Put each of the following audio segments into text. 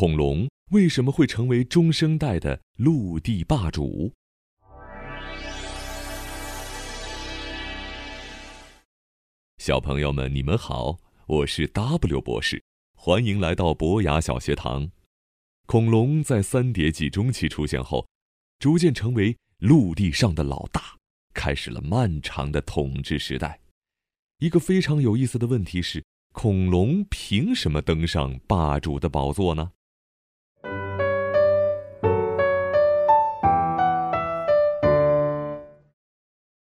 恐龙为什么会成为中生代的陆地霸主？小朋友们，你们好，我是 W 博士，欢迎来到博雅小学堂。恐龙在三叠纪中期出现后，逐渐成为陆地上的老大，开始了漫长的统治时代。一个非常有意思的问题是：恐龙凭什么登上霸主的宝座呢？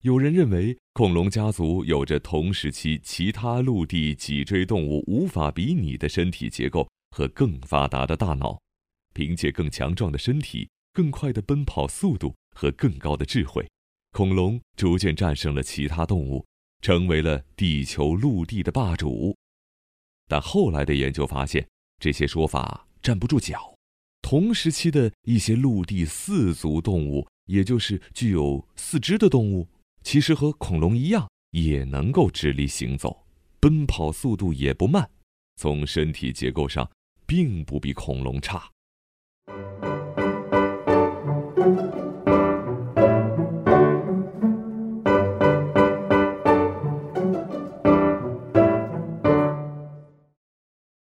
有人认为，恐龙家族有着同时期其他陆地脊椎动物无法比拟的身体结构和更发达的大脑，凭借更强壮的身体、更快的奔跑速度和更高的智慧，恐龙逐渐战胜了其他动物，成为了地球陆地的霸主。但后来的研究发现，这些说法站不住脚。同时期的一些陆地四足动物，也就是具有四肢的动物。其实和恐龙一样，也能够直立行走，奔跑速度也不慢，从身体结构上并不比恐龙差。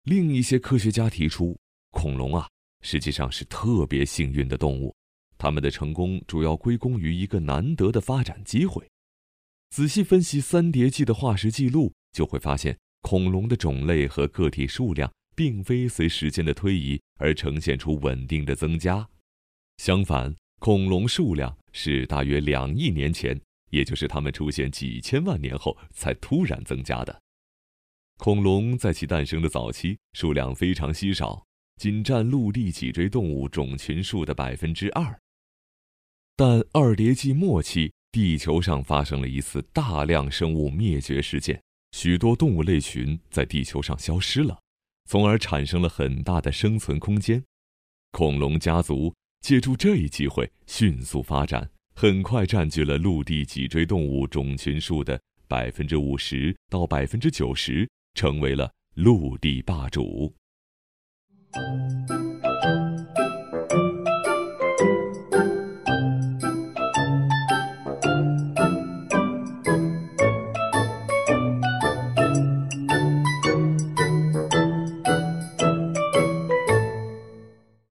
另一些科学家提出，恐龙啊，实际上是特别幸运的动物。他们的成功主要归功于一个难得的发展机会。仔细分析三叠纪的化石记录，就会发现恐龙的种类和个体数量并非随时间的推移而呈现出稳定的增加。相反，恐龙数量是大约两亿年前，也就是它们出现几千万年后才突然增加的。恐龙在其诞生的早期数量非常稀少，仅占陆地脊椎动物种群数的百分之二。但二叠纪末期，地球上发生了一次大量生物灭绝事件，许多动物类群在地球上消失了，从而产生了很大的生存空间。恐龙家族借助这一机会迅速发展，很快占据了陆地脊椎动物种群数的百分之五十到百分之九十，成为了陆地霸主。